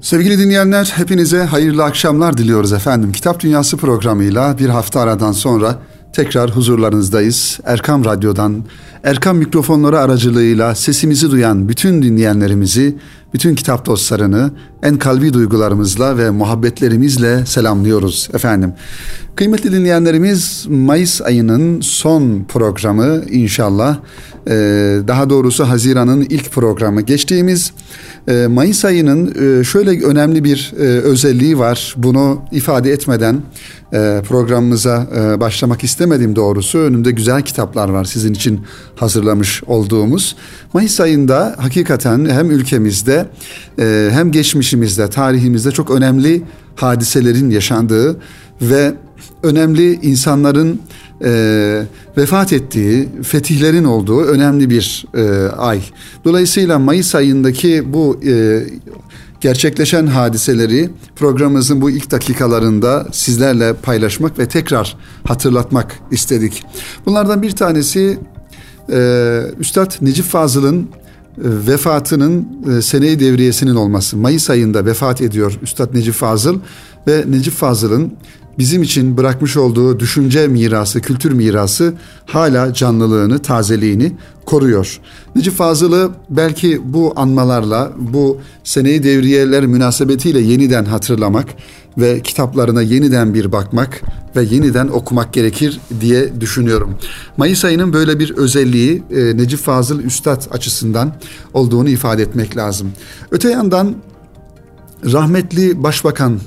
Sevgili dinleyenler hepinize hayırlı akşamlar diliyoruz efendim. Kitap Dünyası programıyla bir hafta aradan sonra tekrar huzurlarınızdayız. Erkam Radyo'dan, Erkam mikrofonları aracılığıyla sesimizi duyan bütün dinleyenlerimizi, bütün kitap dostlarını en kalbi duygularımızla ve muhabbetlerimizle selamlıyoruz efendim. Kıymetli dinleyenlerimiz Mayıs ayının son programı inşallah ee, daha doğrusu Haziran'ın ilk programı. Geçtiğimiz e, Mayıs ayının e, şöyle önemli bir e, özelliği var. Bunu ifade etmeden programımıza başlamak istemedim doğrusu. Önümde güzel kitaplar var sizin için hazırlamış olduğumuz. Mayıs ayında hakikaten hem ülkemizde hem geçmişimizde, tarihimizde çok önemli hadiselerin yaşandığı ve önemli insanların e, vefat ettiği, fetihlerin olduğu önemli bir e, ay. Dolayısıyla Mayıs ayındaki bu e, gerçekleşen hadiseleri programımızın bu ilk dakikalarında sizlerle paylaşmak ve tekrar hatırlatmak istedik. Bunlardan bir tanesi e, Üstad Necip Fazıl'ın e, vefatının e, seneyi devriyesinin olması. Mayıs ayında vefat ediyor Üstad Necip Fazıl ve Necip Fazıl'ın bizim için bırakmış olduğu düşünce mirası, kültür mirası hala canlılığını, tazeliğini koruyor. Necip Fazıl'ı belki bu anmalarla, bu seneyi devriyeler münasebetiyle yeniden hatırlamak ve kitaplarına yeniden bir bakmak ve yeniden okumak gerekir diye düşünüyorum. Mayıs ayının böyle bir özelliği e, Necip Fazıl Üstad açısından olduğunu ifade etmek lazım. Öte yandan rahmetli Başbakan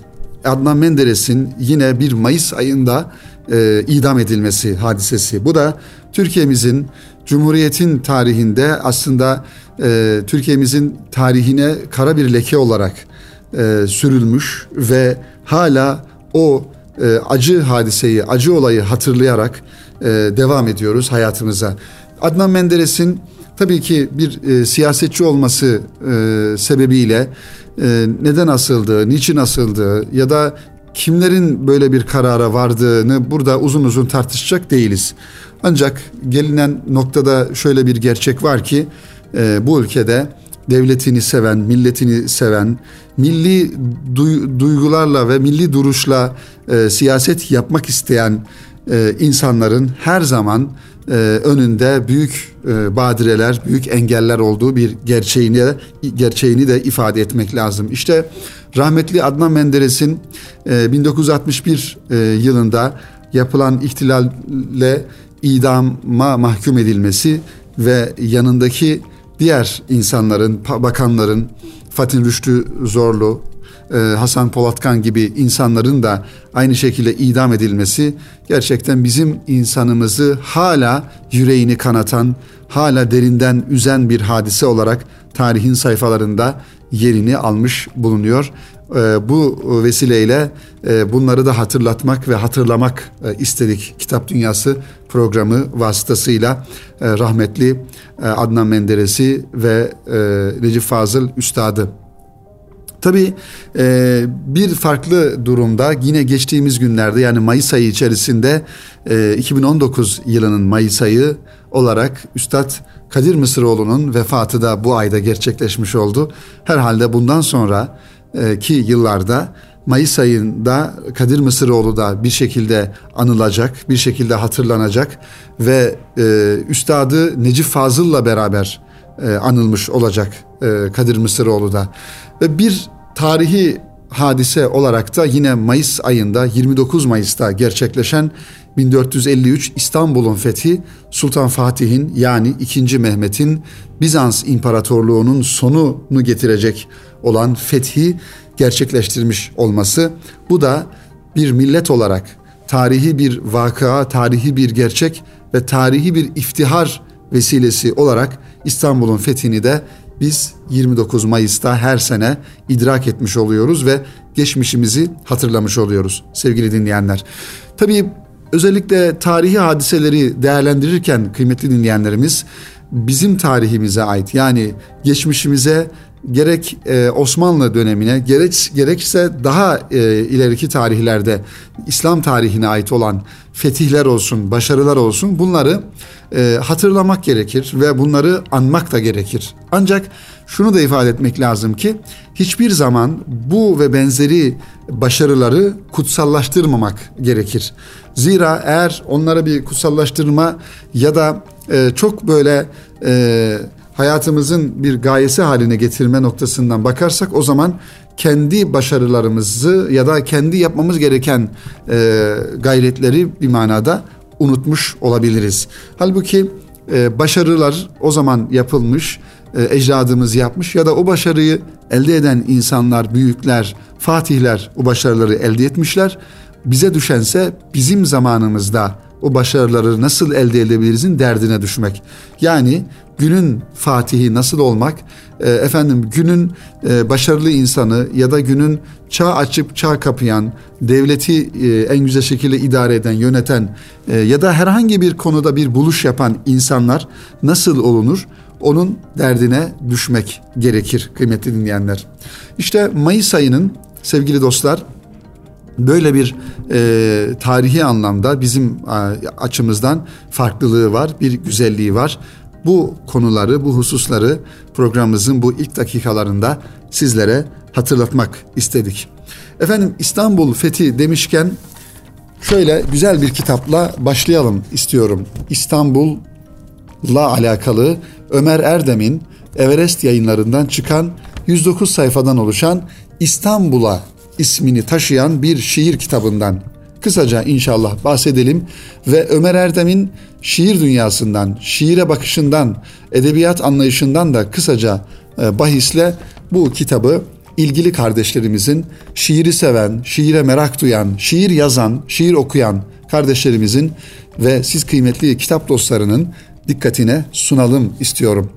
Adnan Menderes'in yine bir Mayıs ayında e, idam edilmesi hadisesi. Bu da Türkiye'mizin Cumhuriyet'in tarihinde aslında e, Türkiye'mizin tarihine kara bir leke olarak e, sürülmüş ve hala o e, acı hadiseyi, acı olayı hatırlayarak e, devam ediyoruz hayatımıza. Adnan Menderes'in tabii ki bir e, siyasetçi olması e, sebebiyle e, neden asıldığı, niçin asıldığı ya da kimlerin böyle bir karara vardığını burada uzun uzun tartışacak değiliz. Ancak gelinen noktada şöyle bir gerçek var ki e, bu ülkede devletini seven, milletini seven, milli duygularla ve milli duruşla e, siyaset yapmak isteyen e, insanların her zaman e, önünde büyük e, badireler, büyük engeller olduğu bir gerçeğini gerçeğini de ifade etmek lazım. İşte rahmetli Adnan Menderes'in e, 1961 e, yılında yapılan ihtilalle idama mahkum edilmesi ve yanındaki diğer insanların, bakanların Fatih Rüştü Zorlu, e, Hasan Polatkan gibi insanların da aynı şekilde idam edilmesi gerçekten bizim insanımızı hala yüreğini kanatan, hala derinden üzen bir hadise olarak tarihin sayfalarında yerini almış bulunuyor. E, bu vesileyle e, bunları da hatırlatmak ve hatırlamak istedik Kitap Dünyası programı vasıtasıyla rahmetli Adnan Menderes'i ve Recep Fazıl Üstad'ı Tabii e, bir farklı durumda yine geçtiğimiz günlerde yani Mayıs ayı içerisinde e, 2019 yılının Mayıs ayı olarak Üstad Kadir Mısıroğlu'nun vefatı da bu ayda gerçekleşmiş oldu. Herhalde bundan sonra e, ki yıllarda Mayıs ayında Kadir Mısıroğlu da bir şekilde anılacak, bir şekilde hatırlanacak ve e, Üstadı Necip Fazıl'la beraber e, anılmış olacak e, Kadir Mısıroğlu da. Ve bir tarihi hadise olarak da yine Mayıs ayında 29 Mayıs'ta gerçekleşen 1453 İstanbul'un fethi Sultan Fatih'in yani 2. Mehmet'in Bizans İmparatorluğu'nun sonunu getirecek olan fethi gerçekleştirmiş olması. Bu da bir millet olarak tarihi bir vakıa, tarihi bir gerçek ve tarihi bir iftihar vesilesi olarak İstanbul'un fethini de biz 29 Mayıs'ta her sene idrak etmiş oluyoruz ve geçmişimizi hatırlamış oluyoruz sevgili dinleyenler. Tabii özellikle tarihi hadiseleri değerlendirirken kıymetli dinleyenlerimiz bizim tarihimize ait yani geçmişimize gerek e, Osmanlı dönemine gerek gerekse daha e, ileriki tarihlerde İslam tarihine ait olan fetihler olsun, başarılar olsun bunları e, hatırlamak gerekir ve bunları anmak da gerekir. Ancak şunu da ifade etmek lazım ki hiçbir zaman bu ve benzeri başarıları kutsallaştırmamak gerekir. Zira eğer onlara bir kutsallaştırma ya da e, çok böyle e, hayatımızın bir gayesi haline getirme noktasından bakarsak o zaman kendi başarılarımızı ya da kendi yapmamız gereken e, gayretleri bir manada unutmuş olabiliriz. Halbuki e, başarılar o zaman yapılmış, e, ecdadımız yapmış ya da o başarıyı elde eden insanlar, büyükler, fatihler o başarıları elde etmişler. Bize düşense bizim zamanımızda o başarıları nasıl elde edebilirizin derdine düşmek. Yani günün fatihi nasıl olmak, e, efendim günün e, başarılı insanı ya da günün çağ açıp çağ kapayan, devleti e, en güzel şekilde idare eden, yöneten e, ya da herhangi bir konuda bir buluş yapan insanlar nasıl olunur? Onun derdine düşmek gerekir kıymetli dinleyenler. İşte Mayıs ayının sevgili dostlar böyle bir e, tarihi anlamda bizim açımızdan farklılığı var, bir güzelliği var. Bu konuları, bu hususları programımızın bu ilk dakikalarında sizlere hatırlatmak istedik. Efendim İstanbul Fethi demişken şöyle güzel bir kitapla başlayalım istiyorum. İstanbul'la alakalı Ömer Erdem'in Everest yayınlarından çıkan 109 sayfadan oluşan İstanbul'a ismini taşıyan bir şiir kitabından. Kısaca inşallah bahsedelim ve Ömer Erdem'in şiir dünyasından, şiire bakışından, edebiyat anlayışından da kısaca e, bahisle bu kitabı ilgili kardeşlerimizin şiiri seven, şiire merak duyan, şiir yazan, şiir okuyan kardeşlerimizin ve siz kıymetli kitap dostlarının dikkatine sunalım istiyorum.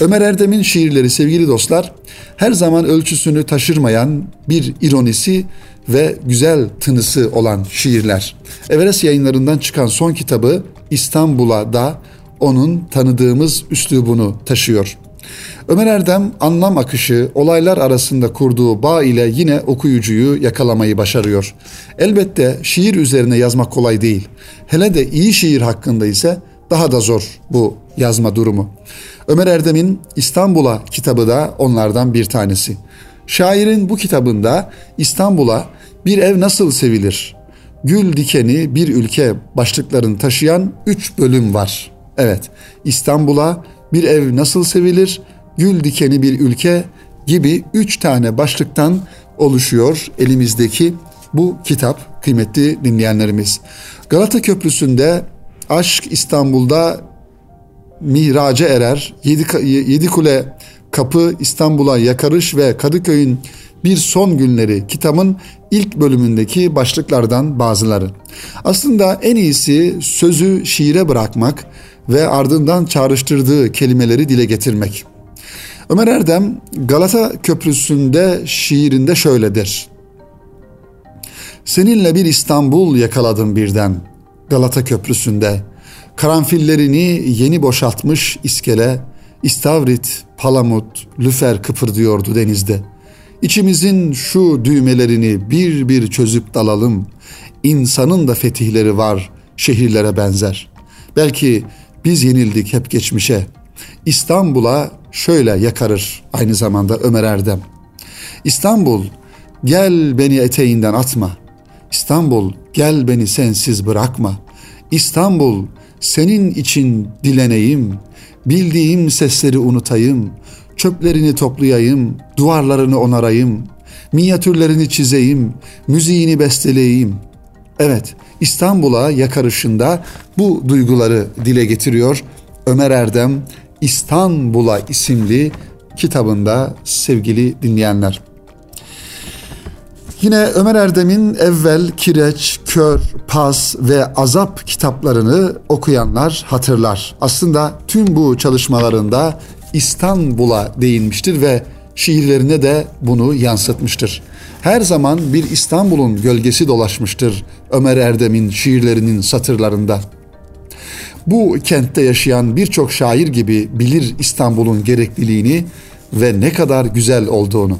Ömer Erdem'in şiirleri sevgili dostlar her zaman ölçüsünü taşırmayan bir ironisi ve güzel tınısı olan şiirler. Everest yayınlarından çıkan son kitabı İstanbul'a da onun tanıdığımız üslubunu taşıyor. Ömer Erdem anlam akışı, olaylar arasında kurduğu bağ ile yine okuyucuyu yakalamayı başarıyor. Elbette şiir üzerine yazmak kolay değil. Hele de iyi şiir hakkında ise daha da zor bu yazma durumu. Ömer Erdem'in İstanbul'a kitabı da onlardan bir tanesi. Şairin bu kitabında İstanbul'a bir ev nasıl sevilir, gül dikeni bir ülke başlıklarını taşıyan üç bölüm var. Evet, İstanbul'a bir ev nasıl sevilir, gül dikeni bir ülke gibi üç tane başlıktan oluşuyor elimizdeki bu kitap kıymetli dinleyenlerimiz. Galata Köprüsü'nde Aşk İstanbul'da mihraca erer. Yedi, yedi kule kapı İstanbul'a yakarış ve Kadıköy'ün bir son günleri kitabın ilk bölümündeki başlıklardan bazıları. Aslında en iyisi sözü şiire bırakmak ve ardından çağrıştırdığı kelimeleri dile getirmek. Ömer Erdem Galata Köprüsü'nde şiirinde şöyledir. Seninle bir İstanbul yakaladım birden Galata Köprüsü'nde. Karanfillerini yeni boşaltmış iskele, İstavrit, Palamut, Lüfer kıpırdıyordu denizde. İçimizin şu düğmelerini bir bir çözüp dalalım. İnsanın da fetihleri var, şehirlere benzer. Belki biz yenildik hep geçmişe. İstanbul'a şöyle yakarır aynı zamanda Ömer Erdem. İstanbul, gel beni eteğinden atma. İstanbul, gel beni sensiz bırakma. İstanbul, senin için dileneyim, bildiğim sesleri unutayım, çöplerini toplayayım, duvarlarını onarayım, minyatürlerini çizeyim, müziğini besteleyeyim. Evet, İstanbul'a yakarışında bu duyguları dile getiriyor Ömer Erdem İstanbul'a isimli kitabında sevgili dinleyenler. Yine Ömer Erdem'in Evvel, Kireç, Kör, Pas ve Azap kitaplarını okuyanlar hatırlar. Aslında tüm bu çalışmalarında İstanbul'a değinmiştir ve şiirlerine de bunu yansıtmıştır. Her zaman bir İstanbul'un gölgesi dolaşmıştır Ömer Erdem'in şiirlerinin satırlarında. Bu kentte yaşayan birçok şair gibi bilir İstanbul'un gerekliliğini ve ne kadar güzel olduğunu.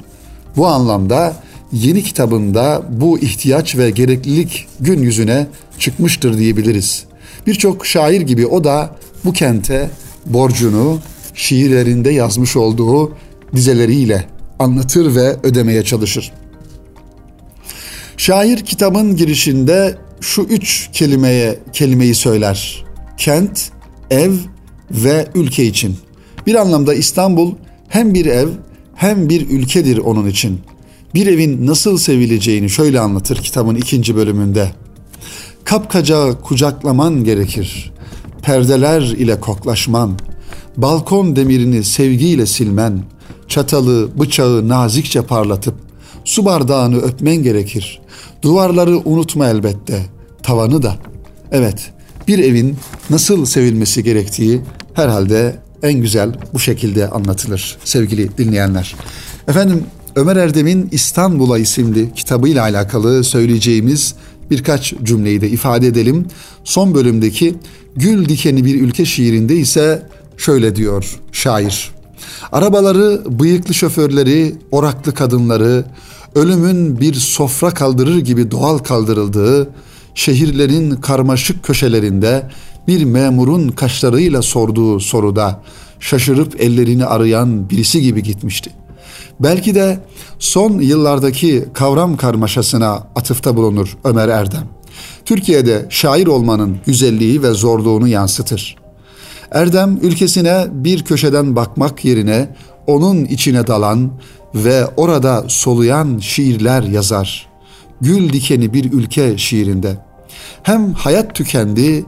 Bu anlamda yeni kitabında bu ihtiyaç ve gereklilik gün yüzüne çıkmıştır diyebiliriz. Birçok şair gibi o da bu kente borcunu şiirlerinde yazmış olduğu dizeleriyle anlatır ve ödemeye çalışır. Şair kitabın girişinde şu üç kelimeye kelimeyi söyler. Kent, ev ve ülke için. Bir anlamda İstanbul hem bir ev hem bir ülkedir onun için. Bir evin nasıl sevileceğini şöyle anlatır kitabın ikinci bölümünde. Kapkaca kucaklaman gerekir. Perdeler ile koklaşman. Balkon demirini sevgiyle silmen. Çatalı, bıçağı nazikçe parlatıp su bardağını öpmen gerekir. Duvarları unutma elbette. Tavanı da. Evet, bir evin nasıl sevilmesi gerektiği herhalde en güzel bu şekilde anlatılır sevgili dinleyenler. Efendim Ömer Erdem'in İstanbul'a isimli kitabıyla alakalı söyleyeceğimiz birkaç cümleyi de ifade edelim. Son bölümdeki Gül Dikeni bir ülke şiirinde ise şöyle diyor şair. Arabaları, bıyıklı şoförleri, oraklı kadınları, ölümün bir sofra kaldırır gibi doğal kaldırıldığı, şehirlerin karmaşık köşelerinde bir memurun kaşlarıyla sorduğu soruda şaşırıp ellerini arayan birisi gibi gitmişti. Belki de son yıllardaki kavram karmaşasına atıfta bulunur Ömer Erdem. Türkiye'de şair olmanın güzelliği ve zorluğunu yansıtır. Erdem ülkesine bir köşeden bakmak yerine onun içine dalan ve orada soluyan şiirler yazar. Gül dikeni bir ülke şiirinde. Hem hayat tükendi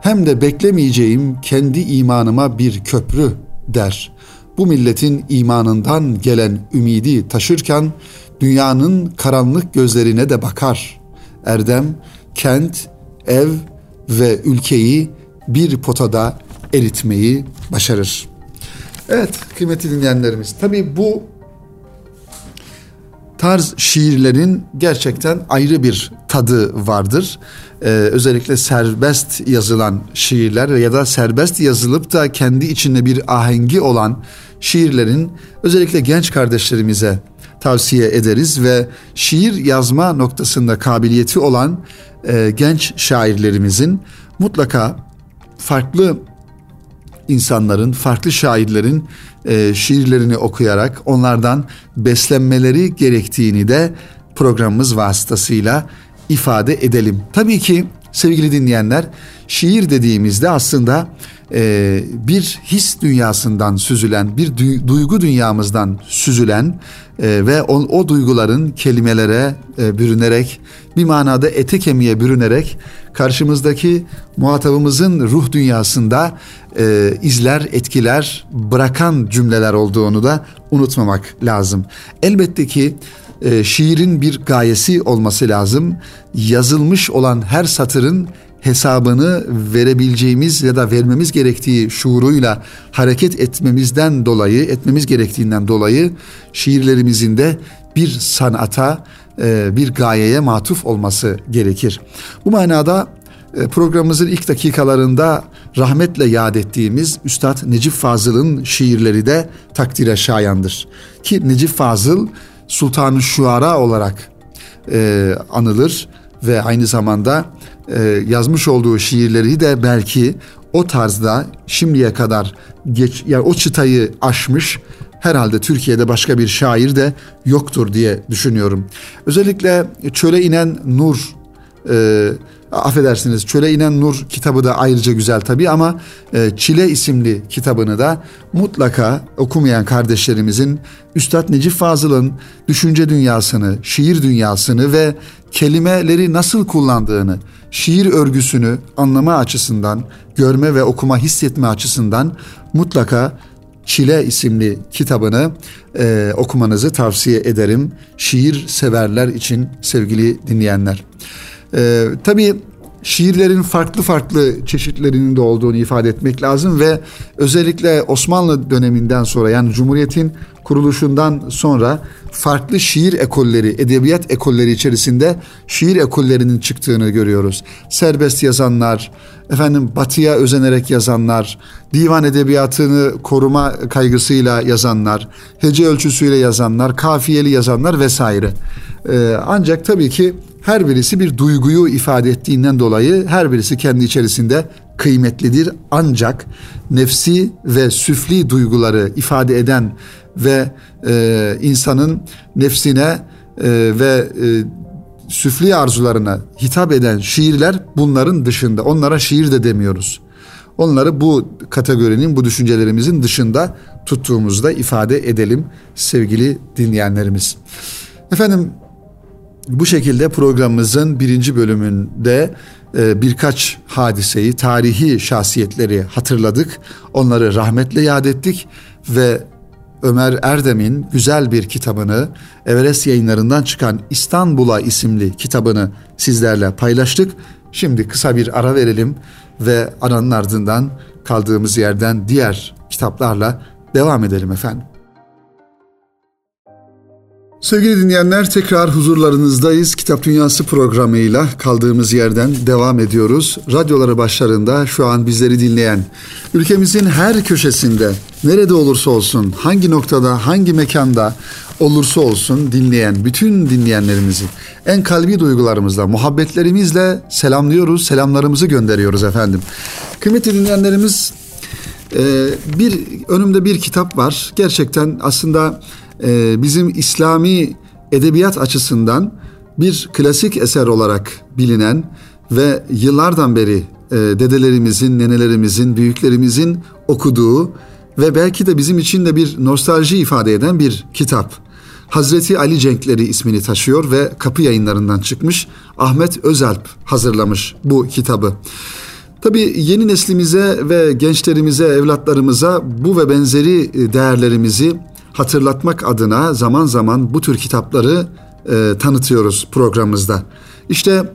hem de beklemeyeceğim kendi imanıma bir köprü der. Bu milletin imanından gelen ümidi taşırken dünyanın karanlık gözlerine de bakar. Erdem kent, ev ve ülkeyi bir potada eritmeyi başarır. Evet kıymetli dinleyenlerimiz tabi bu tarz şiirlerin gerçekten ayrı bir tadı vardır. Ee, özellikle serbest yazılan şiirler ya da serbest yazılıp da kendi içinde bir ahengi olan şiirlerin özellikle genç kardeşlerimize tavsiye ederiz ve şiir yazma noktasında kabiliyeti olan e, genç şairlerimizin mutlaka farklı insanların, farklı şairlerin e, şiirlerini okuyarak onlardan beslenmeleri gerektiğini de programımız vasıtasıyla ifade edelim. Tabii ki sevgili dinleyenler şiir dediğimizde aslında e, bir his dünyasından süzülen, bir duygu dünyamızdan süzülen e, ve o, o duyguların kelimelere e, bürünerek bir manada ete kemiğe bürünerek karşımızdaki muhatabımızın ruh dünyasında e, izler, etkiler bırakan cümleler olduğunu da unutmamak lazım. Elbette ki e, şiirin bir gayesi olması lazım. Yazılmış olan her satırın hesabını verebileceğimiz ya da vermemiz gerektiği şuuruyla hareket etmemizden dolayı, etmemiz gerektiğinden dolayı şiirlerimizin de bir sanata, e, bir gayeye matuf olması gerekir. Bu manada e, programımızın ilk dakikalarında rahmetle yad ettiğimiz Üstad Necip Fazıl'ın şiirleri de takdire şayandır. Ki Necip Fazıl Sultan-ı Şuara olarak e, anılır ve aynı zamanda e, yazmış olduğu şiirleri de belki o tarzda şimdiye kadar geç yani o çıtayı aşmış herhalde Türkiye'de başka bir şair de yoktur diye düşünüyorum. Özellikle Çöle inen Nur e, affedersiniz Çöle inen Nur kitabı da ayrıca güzel tabii ama e, Çile isimli kitabını da mutlaka okumayan kardeşlerimizin Üstad Necip Fazıl'ın düşünce dünyasını, şiir dünyasını ve kelimeleri nasıl kullandığını, şiir örgüsünü anlama açısından, görme ve okuma hissetme açısından mutlaka Çile isimli kitabını e, okumanızı tavsiye ederim. Şiir severler için sevgili dinleyenler. E, tabii şiirlerin farklı farklı çeşitlerinin de olduğunu ifade etmek lazım ve özellikle Osmanlı döneminden sonra yani Cumhuriyet'in kuruluşundan sonra farklı şiir ekolleri, edebiyat ekolleri içerisinde şiir ekollerinin çıktığını görüyoruz. Serbest yazanlar, efendim batıya özenerek yazanlar, divan edebiyatını koruma kaygısıyla yazanlar, hece ölçüsüyle yazanlar, kafiyeli yazanlar vesaire. Ee, ancak tabii ki her birisi bir duyguyu ifade ettiğinden dolayı her birisi kendi içerisinde kıymetlidir. Ancak nefsi ve süfli duyguları ifade eden ve e, insanın nefsine e, ve e, süfli arzularına hitap eden şiirler bunların dışında. Onlara şiir de demiyoruz. Onları bu kategorinin, bu düşüncelerimizin dışında tuttuğumuzda ifade edelim sevgili dinleyenlerimiz. Efendim bu şekilde programımızın birinci bölümünde e, birkaç hadiseyi, tarihi şahsiyetleri hatırladık. Onları rahmetle yad ettik ve Ömer Erdem'in güzel bir kitabını Everest yayınlarından çıkan İstanbul'a isimli kitabını sizlerle paylaştık. Şimdi kısa bir ara verelim ve aranın ardından kaldığımız yerden diğer kitaplarla devam edelim efendim. Sevgili dinleyenler tekrar huzurlarınızdayız. Kitap Dünyası programıyla kaldığımız yerden devam ediyoruz. Radyoları başlarında şu an bizleri dinleyen, ülkemizin her köşesinde, nerede olursa olsun, hangi noktada, hangi mekanda olursa olsun dinleyen bütün dinleyenlerimizi en kalbi duygularımızla, muhabbetlerimizle selamlıyoruz, selamlarımızı gönderiyoruz efendim. Kıymetli dinleyenlerimiz, e, bir önümde bir kitap var. Gerçekten aslında e, bizim İslami edebiyat açısından bir klasik eser olarak bilinen ve yıllardan beri e, dedelerimizin, nenelerimizin, büyüklerimizin okuduğu ve belki de bizim için de bir nostalji ifade eden bir kitap. Hazreti Ali Cenkleri ismini taşıyor ve kapı yayınlarından çıkmış. Ahmet Özalp hazırlamış bu kitabı. Tabii yeni neslimize ve gençlerimize, evlatlarımıza bu ve benzeri değerlerimizi hatırlatmak adına zaman zaman bu tür kitapları e, tanıtıyoruz programımızda. İşte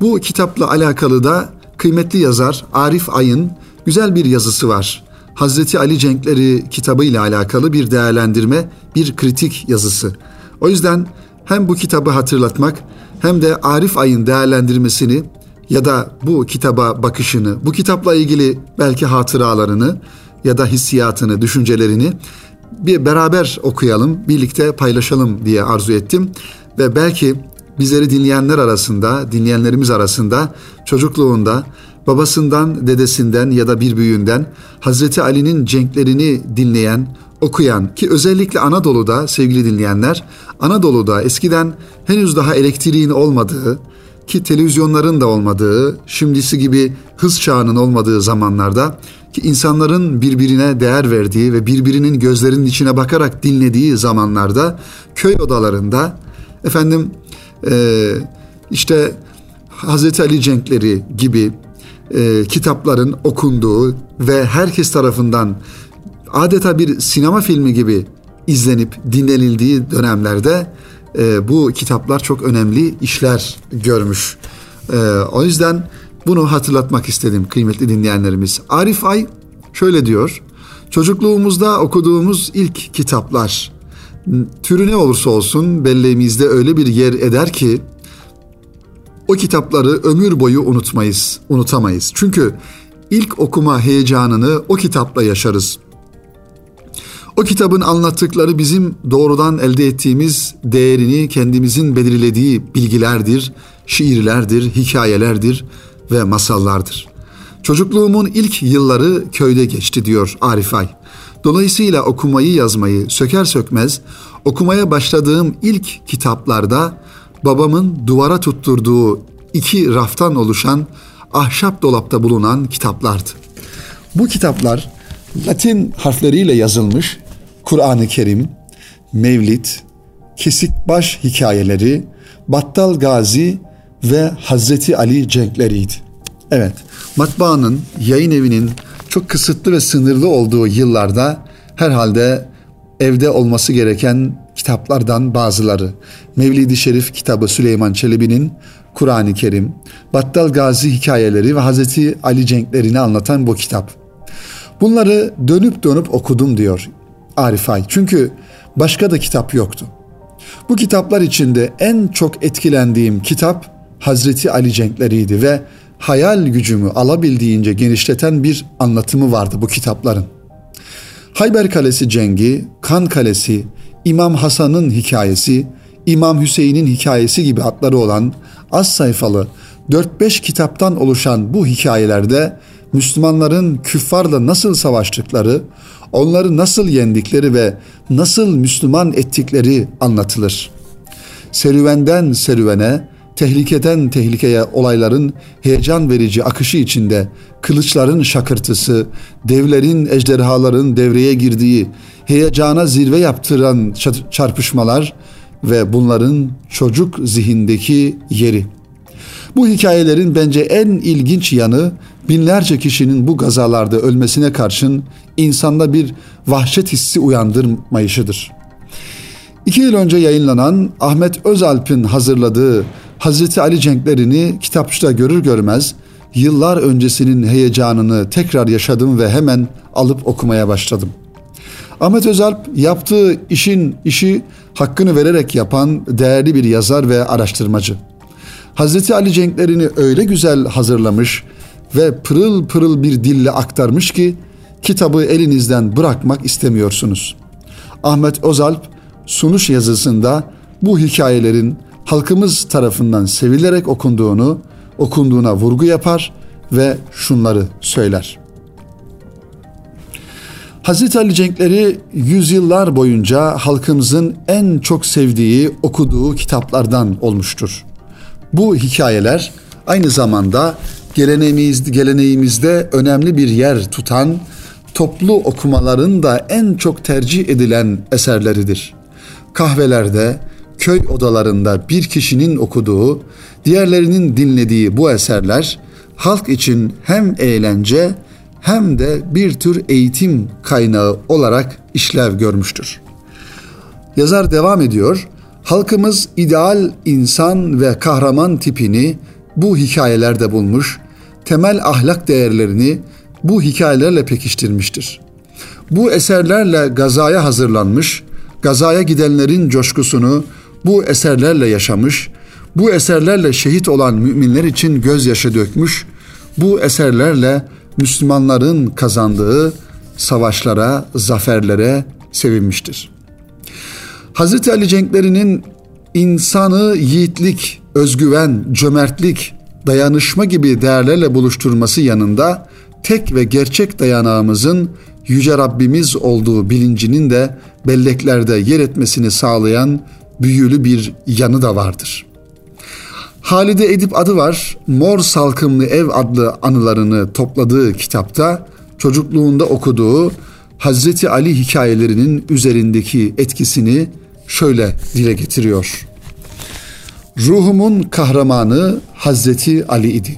bu kitapla alakalı da kıymetli yazar Arif Ay'ın güzel bir yazısı var. Hazreti Ali Cenkleri kitabı ile alakalı bir değerlendirme, bir kritik yazısı. O yüzden hem bu kitabı hatırlatmak hem de Arif Ay'ın değerlendirmesini ya da bu kitaba bakışını, bu kitapla ilgili belki hatıralarını ya da hissiyatını, düşüncelerini bir beraber okuyalım, birlikte paylaşalım diye arzu ettim. Ve belki bizleri dinleyenler arasında, dinleyenlerimiz arasında çocukluğunda babasından, dedesinden ya da bir büyüğünden Hazreti Ali'nin cenklerini dinleyen, okuyan ki özellikle Anadolu'da sevgili dinleyenler, Anadolu'da eskiden henüz daha elektriğin olmadığı ki televizyonların da olmadığı, şimdisi gibi hız çağının olmadığı zamanlarda ki insanların birbirine değer verdiği ve birbirinin gözlerinin içine bakarak dinlediği zamanlarda köy odalarında efendim e, işte Hazreti Ali cenkleri gibi e, kitapların okunduğu ve herkes tarafından adeta bir sinema filmi gibi izlenip dinlenildiği dönemlerde e, bu kitaplar çok önemli işler görmüş. E, o yüzden bunu hatırlatmak istedim kıymetli dinleyenlerimiz. Arif Ay şöyle diyor. Çocukluğumuzda okuduğumuz ilk kitaplar türü ne olursa olsun belleğimizde öyle bir yer eder ki o kitapları ömür boyu unutmayız, unutamayız. Çünkü ilk okuma heyecanını o kitapla yaşarız. O kitabın anlattıkları bizim doğrudan elde ettiğimiz değerini kendimizin belirlediği bilgilerdir, şiirlerdir, hikayelerdir ve masallardır. Çocukluğumun ilk yılları köyde geçti diyor Arif Ay. Dolayısıyla okumayı yazmayı söker sökmez okumaya başladığım ilk kitaplarda babamın duvara tutturduğu iki raftan oluşan ahşap dolapta bulunan kitaplardı. Bu kitaplar Latin harfleriyle yazılmış Kur'an-ı Kerim, Mevlid, Kesik Baş hikayeleri, Battal Gazi ve Hazreti Ali cenkleriydi. Evet, matbaanın, yayın evinin çok kısıtlı ve sınırlı olduğu yıllarda herhalde evde olması gereken kitaplardan bazıları. Mevlid-i Şerif kitabı Süleyman Çelebi'nin Kur'an-ı Kerim, Battal Gazi hikayeleri ve Hazreti Ali cenklerini anlatan bu kitap. Bunları dönüp dönüp okudum diyor Arif Ay. Çünkü başka da kitap yoktu. Bu kitaplar içinde en çok etkilendiğim kitap Hazreti Ali cenkleriydi ve hayal gücümü alabildiğince genişleten bir anlatımı vardı bu kitapların. Hayber Kalesi cengi, Kan Kalesi, İmam Hasan'ın hikayesi, İmam Hüseyin'in hikayesi gibi adları olan az sayfalı 4-5 kitaptan oluşan bu hikayelerde Müslümanların küffarla nasıl savaştıkları, onları nasıl yendikleri ve nasıl Müslüman ettikleri anlatılır. Serüvenden serüvene, tehlikeden tehlikeye olayların heyecan verici akışı içinde kılıçların şakırtısı, devlerin, ejderhaların devreye girdiği, heyecana zirve yaptıran çarpışmalar ve bunların çocuk zihindeki yeri. Bu hikayelerin bence en ilginç yanı binlerce kişinin bu gazalarda ölmesine karşın insanda bir vahşet hissi uyandırmayışıdır. İki yıl önce yayınlanan Ahmet Özalp'in hazırladığı Hazreti Ali cenklerini kitapçıda görür görmez yıllar öncesinin heyecanını tekrar yaşadım ve hemen alıp okumaya başladım. Ahmet Özalp yaptığı işin işi hakkını vererek yapan değerli bir yazar ve araştırmacı. Hazreti Ali cenklerini öyle güzel hazırlamış ve pırıl pırıl bir dille aktarmış ki kitabı elinizden bırakmak istemiyorsunuz. Ahmet Özalp sunuş yazısında bu hikayelerin halkımız tarafından sevilerek okunduğunu, okunduğuna vurgu yapar ve şunları söyler. Hazreti Ali Cenkleri yüzyıllar boyunca halkımızın en çok sevdiği, okuduğu kitaplardan olmuştur. Bu hikayeler aynı zamanda geleneğimiz, geleneğimizde önemli bir yer tutan toplu okumaların da en çok tercih edilen eserleridir. Kahvelerde, köy odalarında bir kişinin okuduğu, diğerlerinin dinlediği bu eserler halk için hem eğlence hem de bir tür eğitim kaynağı olarak işlev görmüştür. Yazar devam ediyor. Halkımız ideal insan ve kahraman tipini bu hikayelerde bulmuş, temel ahlak değerlerini bu hikayelerle pekiştirmiştir. Bu eserlerle gazaya hazırlanmış, gazaya gidenlerin coşkusunu bu eserlerle yaşamış, bu eserlerle şehit olan müminler için gözyaşı dökmüş, bu eserlerle Müslümanların kazandığı savaşlara, zaferlere sevinmiştir. Hazreti Ali cenklerinin insanı yiğitlik, özgüven, cömertlik, dayanışma gibi değerlerle buluşturması yanında tek ve gerçek dayanağımızın Yüce Rabbimiz olduğu bilincinin de belleklerde yer etmesini sağlayan büyülü bir yanı da vardır. Halide Edip adı var. Mor Salkımlı Ev adlı anılarını topladığı kitapta çocukluğunda okuduğu Hazreti Ali hikayelerinin üzerindeki etkisini şöyle dile getiriyor. Ruhumun kahramanı Hazreti Ali idi.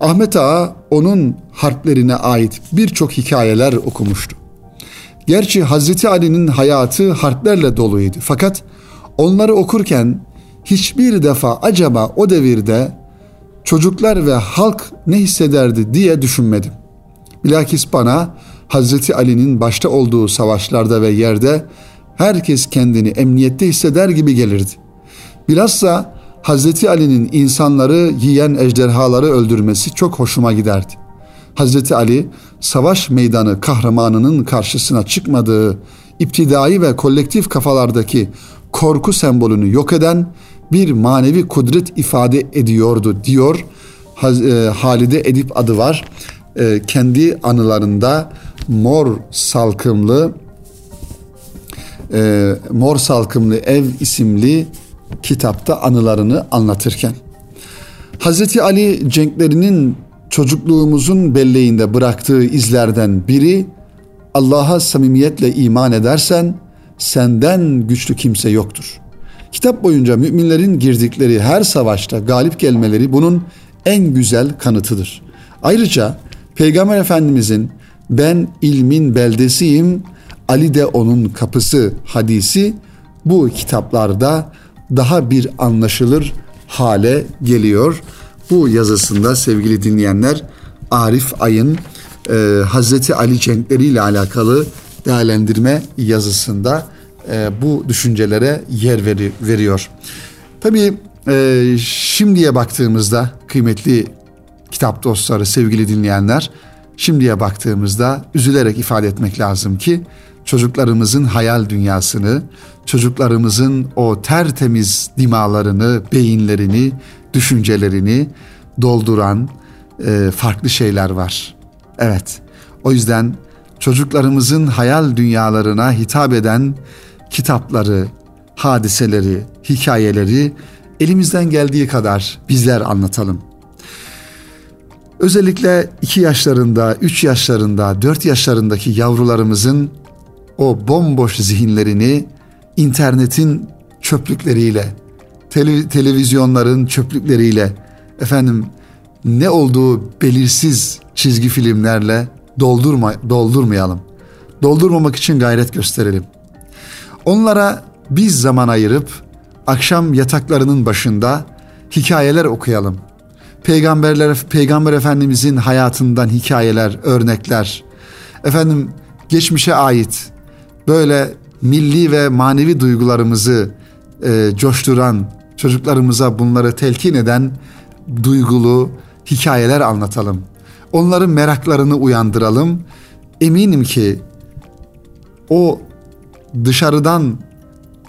Ahmet Ağa onun harplerine ait birçok hikayeler okumuştu. Gerçi Hazreti Ali'nin hayatı harplerle doluydu. Fakat onları okurken hiçbir defa acaba o devirde çocuklar ve halk ne hissederdi diye düşünmedim. Bilakis bana Hazreti Ali'nin başta olduğu savaşlarda ve yerde herkes kendini emniyette hisseder gibi gelirdi. Bilhassa Hazreti Ali'nin insanları yiyen ejderhaları öldürmesi çok hoşuma giderdi. Hazreti Ali savaş meydanı kahramanının karşısına çıkmadığı iptidai ve kolektif kafalardaki korku sembolünü yok eden bir manevi kudret ifade ediyordu diyor e, Halide Edip adı var. E, kendi anılarında Mor Salkımlı e, Mor Salkımlı Ev isimli kitapta anılarını anlatırken. Hazreti Ali cenklerinin çocukluğumuzun belleğinde bıraktığı izlerden biri Allah'a samimiyetle iman edersen senden güçlü kimse yoktur. Kitap boyunca müminlerin girdikleri her savaşta galip gelmeleri bunun en güzel kanıtıdır. Ayrıca Peygamber Efendimizin ben ilmin beldesiyim, Ali de onun kapısı hadisi bu kitaplarda daha bir anlaşılır hale geliyor. Bu yazısında sevgili dinleyenler Arif Ay'ın e, Hazreti Ali cenkleri ile alakalı değerlendirme yazısında e, bu düşüncelere yer veri, veriyor. Tabii e, şimdiye baktığımızda kıymetli kitap dostları, sevgili dinleyenler, şimdiye baktığımızda üzülerek ifade etmek lazım ki çocuklarımızın hayal dünyasını, çocuklarımızın o tertemiz dimalarını, beyinlerini, düşüncelerini dolduran e, farklı şeyler var. Evet. O yüzden çocuklarımızın hayal dünyalarına hitap eden kitapları, hadiseleri, hikayeleri elimizden geldiği kadar bizler anlatalım. Özellikle 2 yaşlarında, 3 yaşlarında, 4 yaşlarındaki yavrularımızın o bomboş zihinlerini internetin çöplükleriyle, tele, televizyonların çöplükleriyle, efendim ne olduğu belirsiz çizgi filmlerle doldurma, doldurmayalım. Doldurmamak için gayret gösterelim. Onlara biz zaman ayırıp akşam yataklarının başında hikayeler okuyalım. Peygamberler Peygamber Efendimizin hayatından hikayeler, örnekler. Efendim geçmişe ait böyle milli ve manevi duygularımızı e, coşturan, çocuklarımıza bunları telkin eden duygulu hikayeler anlatalım. Onların meraklarını uyandıralım. Eminim ki o dışarıdan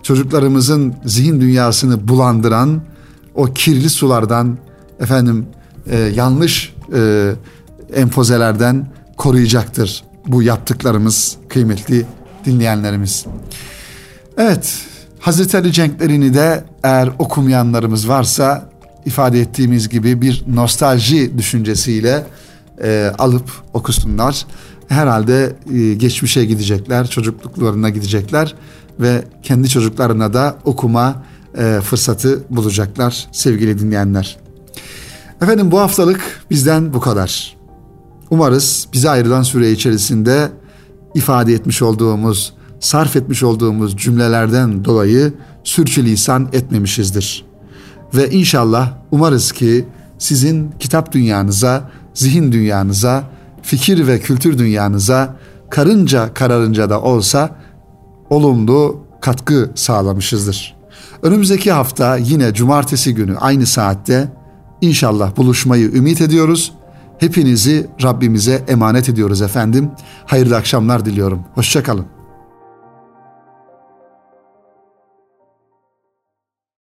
çocuklarımızın zihin dünyasını bulandıran o kirli sulardan efendim e, yanlış e, empozelerden koruyacaktır bu yaptıklarımız kıymetli dinleyenlerimiz. Evet Hazreti Ali cenklerini de eğer okumayanlarımız varsa ifade ettiğimiz gibi bir nostalji düşüncesiyle e, alıp okusunlar. Herhalde e, geçmişe gidecekler, çocukluklarına gidecekler ve kendi çocuklarına da okuma e, fırsatı bulacaklar sevgili dinleyenler. Efendim bu haftalık bizden bu kadar. Umarız bize ayrılan süre içerisinde ifade etmiş olduğumuz, sarf etmiş olduğumuz cümlelerden dolayı sürçülisan etmemişizdir. Ve inşallah umarız ki sizin kitap dünyanıza, zihin dünyanıza, fikir ve kültür dünyanıza karınca kararınca da olsa olumlu katkı sağlamışızdır. Önümüzdeki hafta yine cumartesi günü aynı saatte inşallah buluşmayı ümit ediyoruz. Hepinizi Rabbimize emanet ediyoruz efendim. Hayırlı akşamlar diliyorum. Hoşçakalın.